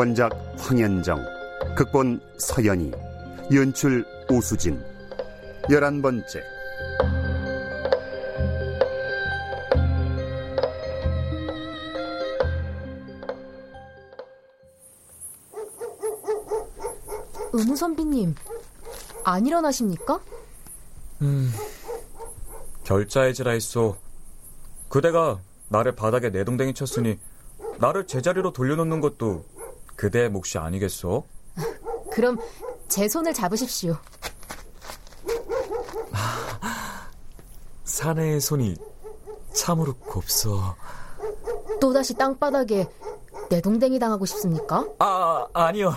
원작 황현정 극본 서연이 연출 오수진 열한 번째 은우 선비님, 안 일어나십니까? 음, 결자해지라 했소. 그대가 나를 바닥에 내동댕이 쳤으니 나를 제자리로 돌려놓는 것도 그대의 몫이 아니겠소? 그럼 제 손을 잡으십시오. 사내의 손이 참으로 곱소. 또다시 땅바닥에 내동댕이 당하고 싶습니까? 아, 아니요.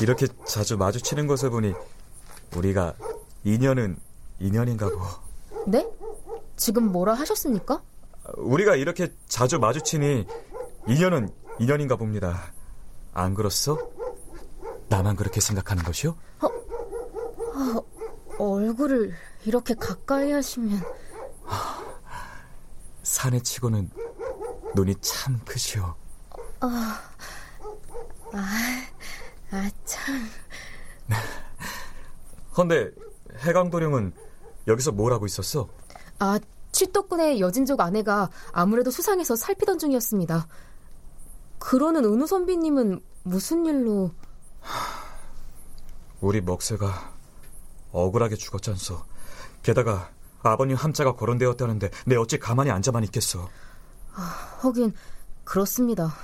이렇게 자주 마주치는 것을 보니 우리가 인연은 인연인가 보. 네? 지금 뭐라 하셨습니까? 우리가 이렇게 자주 마주치니 인연은 인연인가 봅니다. 안 그렇소? 나만 그렇게 생각하는 것이요? 아, 얼굴을 이렇게 가까이 하시면 산에 치고는 눈이 참 크시오. 아, 아, 아 참. 헌데 해강도령은 여기서 뭘 하고 있었어? 아, 취떡군의 여진족 아내가 아무래도 수상해서 살피던 중이었습니다. 그러는 은우 선비님은 무슨 일로... 우리 먹새가 억울하게 죽었잖소. 게다가 아버님 함자가 거론되었다는데 내 어찌 가만히 앉아만 있겠어. 아, 하긴 그렇습니다.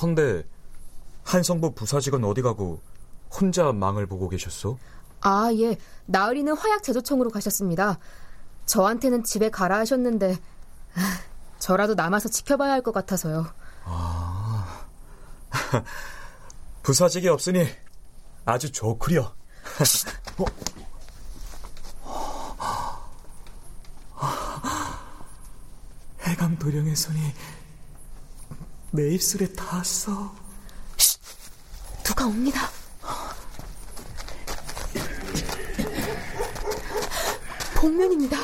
헌데 한성부 부사직은 어디 가고 혼자 망을 보고 계셨소? 아, 예. 나으리는 화약 제조청으로 가셨습니다. 저한테는 집에 가라 하셨는데 아, 저라도 남아서 지켜봐야 할 것 같아서요. 아, 부사직이 없으니 아주 좋구려. 어? 해강 도령의 손이 내 입술에 닿았어. 누가 옵니다. 복면입니다.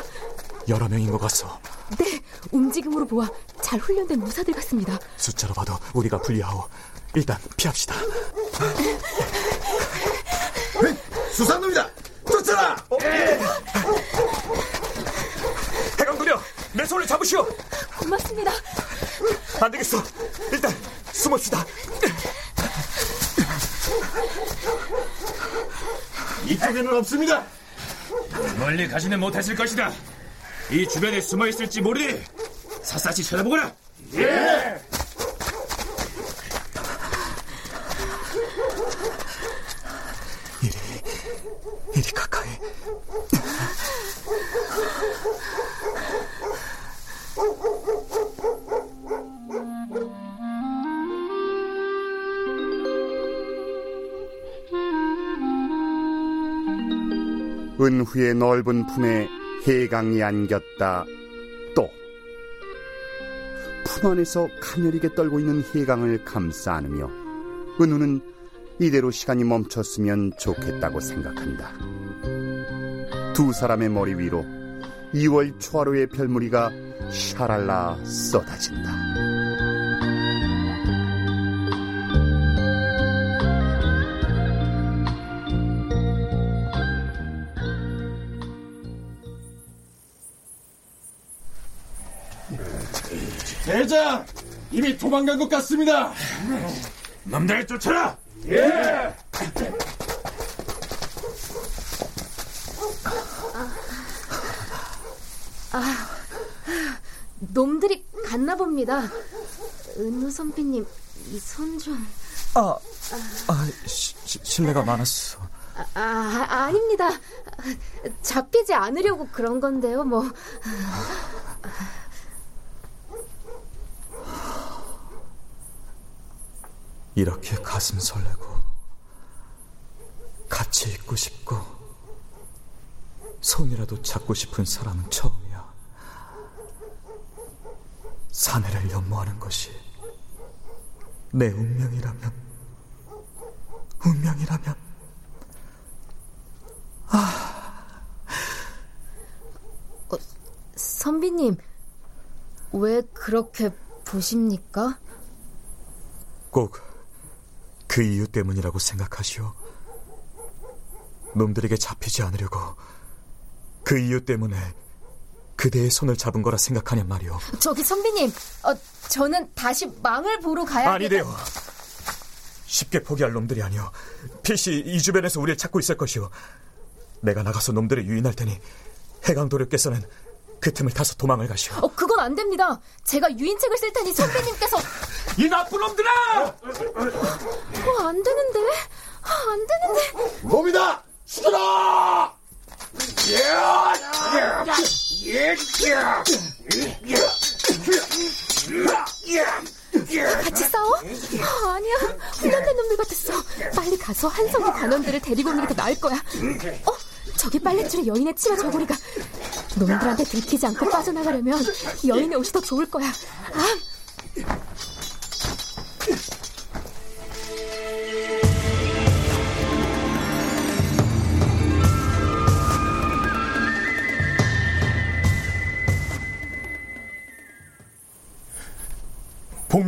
여러 명인 것 같소. 네, 움직임으로 보아 잘 훈련된 무사들 같습니다. 숫자로 봐도 우리가 불리하오. 일단 피합시다. 수산놈이다! 쫓아라! 해강도령, 내 손을 잡으시오. 고맙습니다. 안 되겠어. 일단 숨읍시다. 이쪽에는 없습니다. 멀리 가지는 못하실 것이다. 이 주변에 숨어 있을지 모르니 샅샅이 찾아보거라. 은후의 넓은 품에 해강이 안겼다. 또 품 안에서 가녀리게 떨고 있는 해강을 감싸 안으며 은우는 이대로 시간이 멈췄으면 좋겠다고 생각한다. 두 사람의 머리 위로 2월 초하루의 별무리가 샤랄라 쏟아진다. 이미 도망간 것 같습니다! 놈들 쫓아라! 예! 아, 놈들이 갔나 봅니다. 은우 선배님, 이 손 좀. 아, 아, 시, 시, 실례가 많았어. 아, 아, 아닙니다. 잡히지 않으려고 그런 건데요, 뭐. 이렇게 가슴 설레고 같이 있고 싶고 손이라도 잡고 싶은 사람은 처음이야. 사내를 연모하는 것이 내 운명이라면 운명이라면 아 어, 선비님 왜 그렇게 보십니까? 꼭 그 이유 때문이라고 생각하시오. 놈들에게 잡히지 않으려고 그 이유 때문에 그대의 손을 잡은 거라 생각하냔 말이오. 저기 선비님, 어, 저는 다시 망을 보러 가야 아니래요. 쉽게 포기할 놈들이 아니오. 필시 이 주변에서 우리를 찾고 있을 것이오. 내가 나가서 놈들을 유인할 테니 해강도령께서는 그 틈을 타서 도망을 가시오. 어, 그건 안 됩니다. 제가 유인책을 쓸 테니 선배님께서 이 나쁜 놈들아! 어, 안 되는데, 아, 안 되는데. 놈이다! 죽여라! 같이 싸워? 아, 아니야. 훈련된 놈들 같았어. 빨리 가서 한성의 관원들을 데리고 오는 게 더 나을 거야. 어? 저기 빨래줄에 여인의 치마 저고리가 놈들한테 들키지 않고 빠져나가려면 여인의 옷이 더 좋을 거야. 아,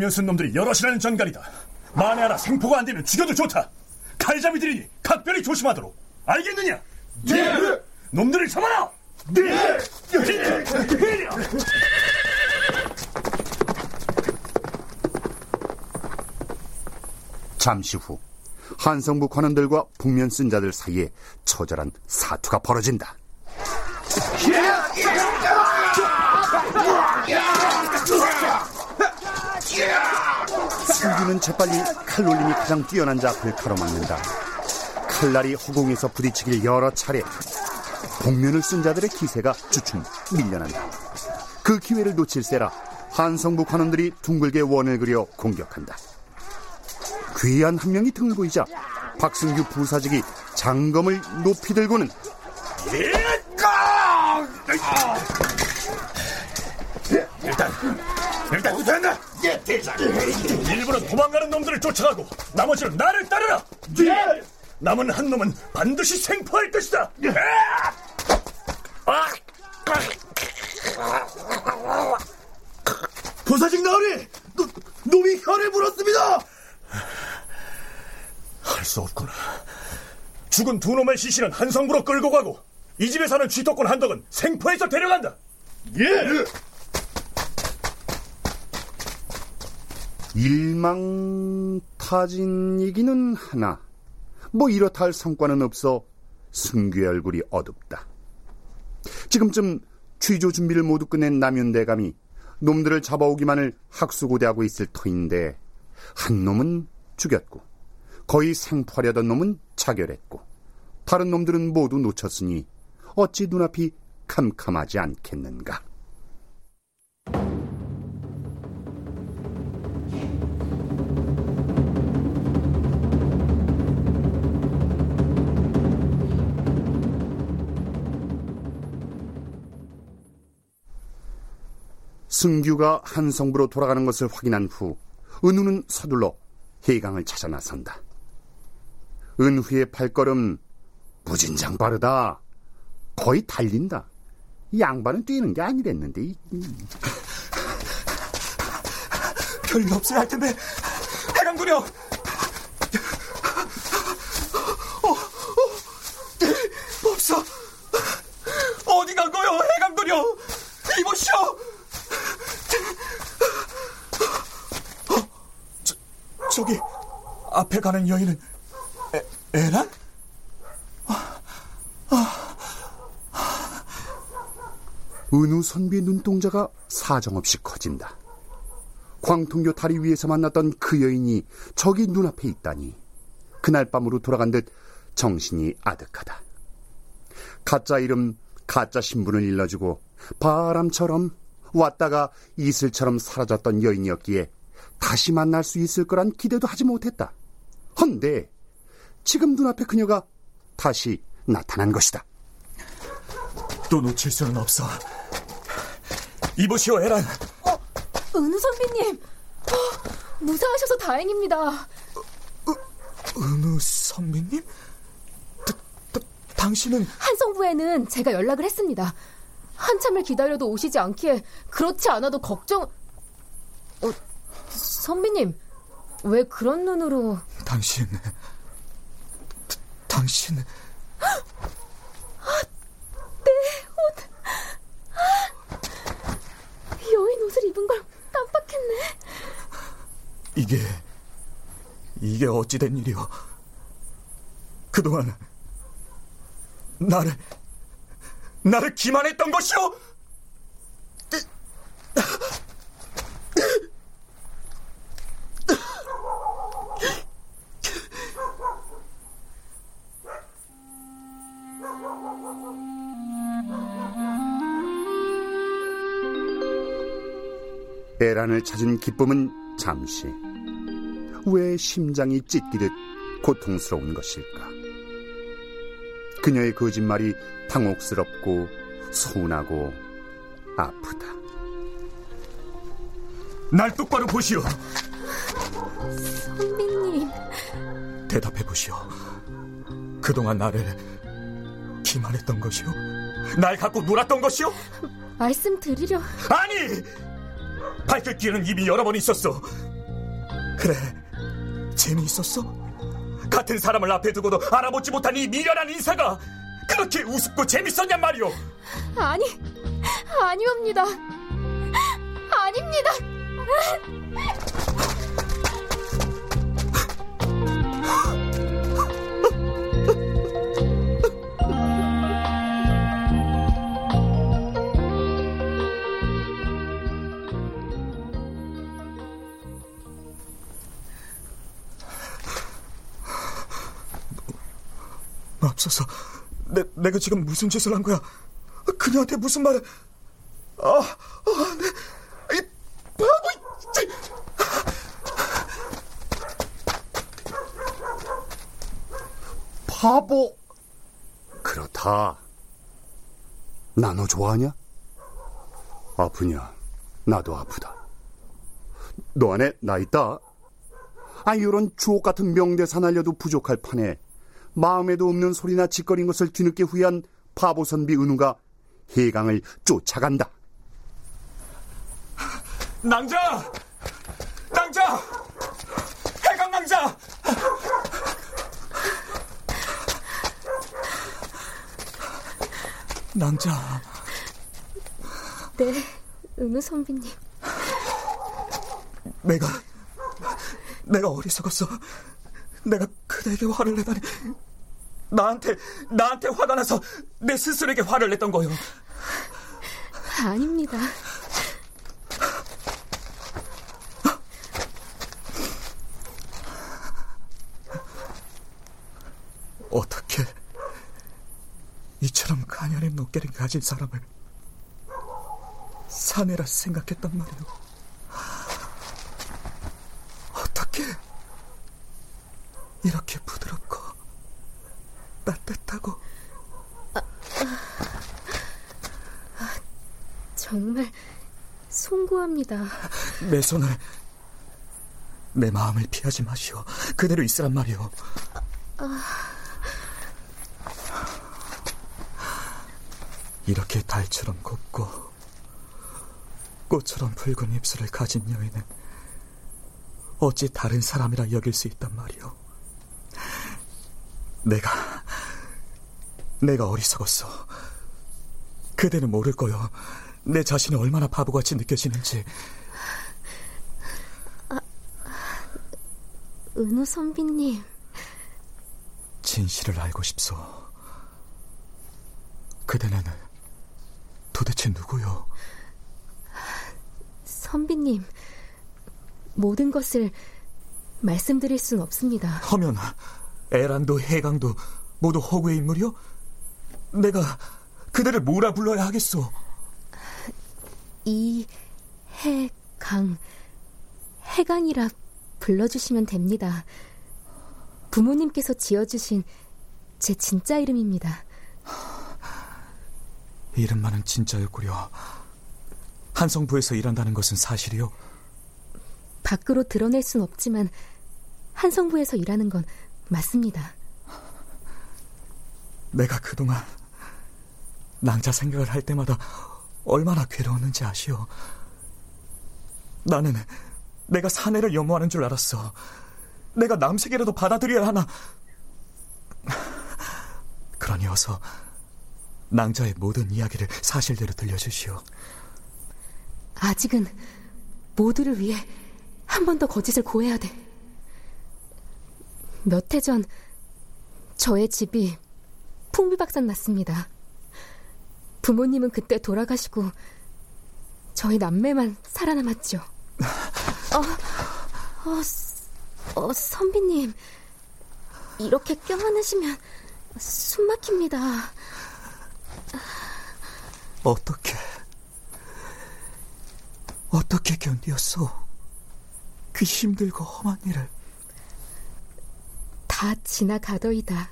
복면쓴 놈들이 여럿이라는 전갈이다. 만에 하나 생포가 안 되면 죽여도 좋다. 칼잡이들이니 각별히 조심하도록. 알겠느냐? 네! 놈들을 잡아라! 네! 잠시 후 한성부 관원들과 북면 쓴 자들 사이에 처절한 사투가 벌어진다. 승기는 재빨리 칼놀림이 가장 뛰어난 자 앞을 가로막는다. 칼날이 허공에서 부딪히길 여러 차례 복면을 쓴 자들의 기세가 주춤 밀려난다. 그 기회를 놓칠세라 한성부 관원들이 둥글게 원을 그려 공격한다. 귀한 한 명이 등을 보이자 박승규 부사직이 장검을 높이 들고는 일단, 일단 후퇴한다! 예, 대장! 일부러 도망가는 놈들을 쫓아가고 나머지는 나를 따르라! 예! 남은 한 놈은 반드시 생포할 것이다! 부사직 나으리! 노, 놈이 혀를 물었습니다! 할 수 없구나. 죽은 두 놈의 시신은 한성부로 끌고 가고 이 집에 사는 쥐토꾼 한덕은 생포해서 데려간다. 예! 일망타진이기는 하나 뭐 이렇다 할 성과는 없어 승규의 얼굴이 어둡다. 지금쯤 취조 준비를 모두 끝낸 남윤대감이 놈들을 잡아오기만을 학수고대하고 있을 터인데 한 놈은 죽였고 거의 생포하려던 놈은 자결했고 다른 놈들은 모두 놓쳤으니 어찌 눈앞이 캄캄하지 않겠는가. 승규가 한성부로 돌아가는 것을 확인한 후 은우는 서둘러 해강을 찾아 나선다. 은후의 발걸음 무진장 빠르다. 거의 달린다. 양반은 뛰는 게 아니랬는데. 별일 없어야 할 텐데 해강군요. 어, 어, 없어. 어디 간 거요, 해강군요? 이보시오. 어, 저, 저기 앞에 가는 여인은 에, 에란? 은우 선비의 눈동자가 사정없이 커진다. 광통교 다리 위에서 만났던 그 여인이 저기 눈앞에 있다니 그날 밤으로 돌아간 듯 정신이 아득하다. 가짜 이름, 가짜 신분을 일러주고 바람처럼 왔다가 이슬처럼 사라졌던 여인이었기에 다시 만날 수 있을 거란 기대도 하지 못했다. 헌데 지금 눈앞에 그녀가 다시 나타난 것이다. 또 놓칠 수는 없어. 이보시오, 에란. 어, 은우 선비님. 어, 무사하셔서 다행입니다. 은우 선비님? 다, 다, 당신은 한성부에는 제가 연락을 했습니다. 한참을 기다려도 오시지 않기에 그렇지 않아도 걱정. 어, 선비님, 왜 그런 눈으로? 당신, 다, 당신. 아, 내 옷. 아, 여인 옷을 입은 걸 깜빡했네. 이게 이게 어찌된 일이오? 그동안 나를 나를 기만했던 것이오? 에란을 찾은 기쁨은 잠시. 왜 심장이 찢기듯 고통스러운 것일까? 그녀의 거짓말이 당혹스럽고 서운하고 아프다. 날 똑바로 보시오. 선비님. 대답해 보시오. 그동안 나를 기만했던 것이오? 날 갖고 놀았던 것이오? 말씀드리려. 아니! 밝힐 기회는 이미 여러 번 있었어. 그래, 재미있었어? 같은 사람을 앞에 두고도 알아보지 못한 이 미련한 인사가 그렇게 우습고 재밌었냔 말이오. 아니, 아니옵니다. 아닙니다. 내, 내가 지금 무슨 짓을 한 거야? 그녀한테 무슨 말을... 아, 아, 내, 이 바보, 이, 바보. 그렇다. 나 너 좋아하냐? 아프냐? 나도 아프다. 너 안에 나 있다. 아, 이런 주옥 같은 명대사 날려도 부족할 판에 마음에도 없는 소리나 짓거린 것을 뒤늦게 후회한 바보 선비 은우가 해강을 쫓아간다. 낭자! 낭자! 해강 낭자! 낭자. 네, 은우 선비님. 내가, 내가 어리석었어. 내가 그대에게 화를 내다니. 나한테, 나한테 화가 나서 내 스스로에게 화를 냈던 거요. 아닙니다. 어떻게 이처럼 가녀린 눈길을 가진 사람을 사내라 생각했단 말이오. 어떻게 이렇게 부드럽고 따뜻하고 아, 아, 정말 송구합니다. 내 손을 내 마음을 피하지 마시오. 그대로 있으란 말이오. 아... 이렇게 달처럼 곱고 꽃처럼 붉은 입술을 가진 여인은 어찌 다른 사람이라 여길 수 있단 말이오. 내가 내가 어리석었어. 그대는 모를 거요. 내 자신이 얼마나 바보같이 느껴지는지. 아, 은우 선비님. 진실을 알고 싶소. 그대는 도대체 누구요? 선비님, 모든 것을 말씀드릴 순 없습니다. 하면 에란도 해강도 모두 허구의 인물이요? 내가 그대를 뭐라 불러야 하겠소? 이, 해, 강, 해강이라 불러주시면 됩니다. 부모님께서 지어주신 제 진짜 이름입니다. 이름만은 진짜였구려. 한성부에서 일한다는 것은 사실이요? 밖으로 드러낼 순 없지만 한성부에서 일하는 건 맞습니다. 내가 그동안 낭자 생각을 할 때마다 얼마나 괴로웠는지 아시오. 나는 내가 사내를 염호하는 줄 알았어. 내가 남색이라도 받아들여야 하나. 그러니 어서 낭자의 모든 이야기를 사실대로 들려주시오. 아직은 모두를 위해 한 번 더 거짓을 고해야 돼. 몇 해 전 저의 집이 풍비박산 났습니다. 부모님은 그때 돌아가시고 저희 남매만 살아남았죠. 어, 어, 어, 선비님 이렇게 껴안으시면 숨 막힙니다. 어떻게 어떻게 견디었어? 그 힘들고 험한 일을 다 지나가더이다.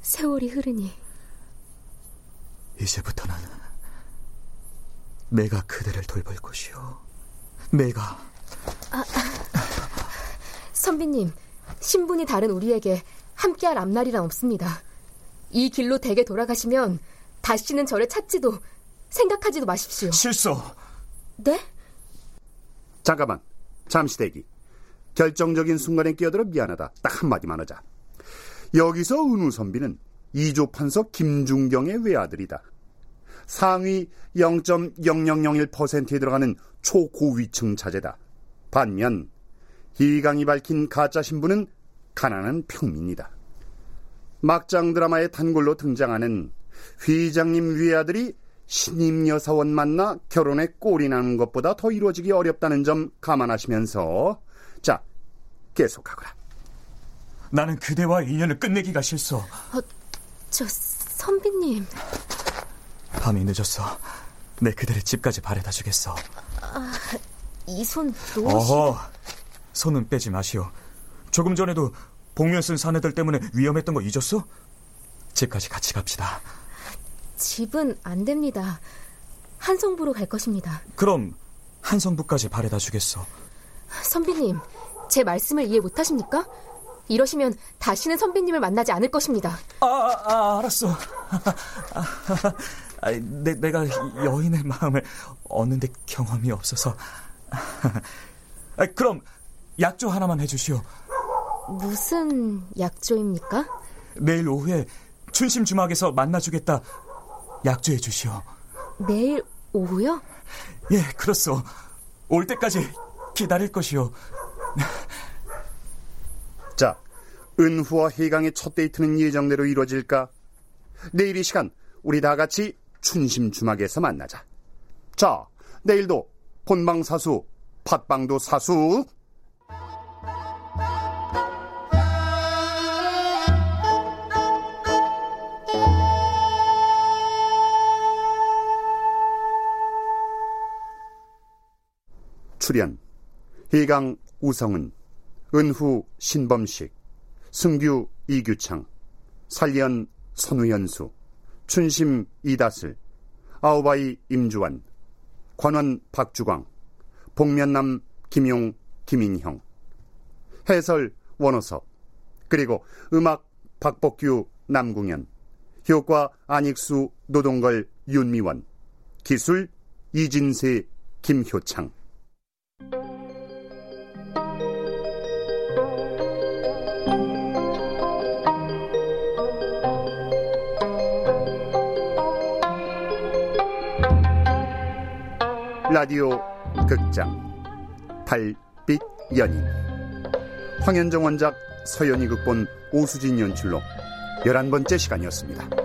세월이 흐르니 이제부터는 내가 그대를 돌볼 것이오. 내가. 아, 아. 선비님, 신분이 다른 우리에게 함께할 앞날이란 없습니다. 이 길로 댁에 돌아가시면 다시는 저를 찾지도 생각하지도 마십시오. 실소. 네? 잠깐만. 잠시 대기. 결정적인 순간에 끼어들어 미안하다. 딱 한마디만 하자. 여기서 은우 선비는 이조 판석 김중경의 외아들이다. 상위 0.0001%에 들어가는 초고위층 자제다. 반면 희강이 밝힌 가짜 신부는 가난한 평민이다. 막장 드라마의 단골로 등장하는 회장님 위아들이 신임 여사원 만나 결혼에 꼴이 나는 것보다 더 이루어지기 어렵다는 점 감안하시면서 자 계속하거라. 나는 그대와 인연을 끝내기가 싫소. 어, 저 선비님. 밤이 늦었어. 내 그대를 집까지 바래다 주겠어. 아, 이손 놓으시... 어허, 손은 빼지 마시오. 조금 전에도 복면 쓴 사내들 때문에 위험했던 거 잊었어? 집까지 같이 갑시다. 집은 안 됩니다. 한성부로 갈 것입니다. 그럼 한성부까지 바래다 주겠어. 선비님, 제 말씀을 이해 못하십니까? 이러시면 다시는 선배님을 만나지 않을 것입니다. 아, 아, 아 알았어. 아, 내, 내가 여인의 마음을 얻는데 경험이 없어서. 아, 그럼 약조 하나만 해주시오. 무슨 약조입니까? 내일 오후에 춘심 주막에서 만나주겠다. 약조해 주시오. 내일 오후요? 예, 그렇소. 올 때까지 기다릴 것이오. 자, 은후와 해강의 첫 데이트는 예정대로 이루어질까? 내일 이 시간 우리 다 같이 춘심 주막에서 만나자. 자, 내일도 본방 사수, 팟방도 사수. 출연 해강 우성은 은후 신범식, 승규 이규창, 살연 손우연수, 춘심 이다슬, 아우바이 임주환, 관원 박주광, 복면남 김용 김인형, 해설 원호섭, 그리고 음악 박복규 남궁현, 효과 안익수 노동걸 윤미원, 기술 이진세 김효창. 라디오 극장 달빛 연인 황현정 원작 서연이 극본 오수진 연출로 11번째 시간이었습니다.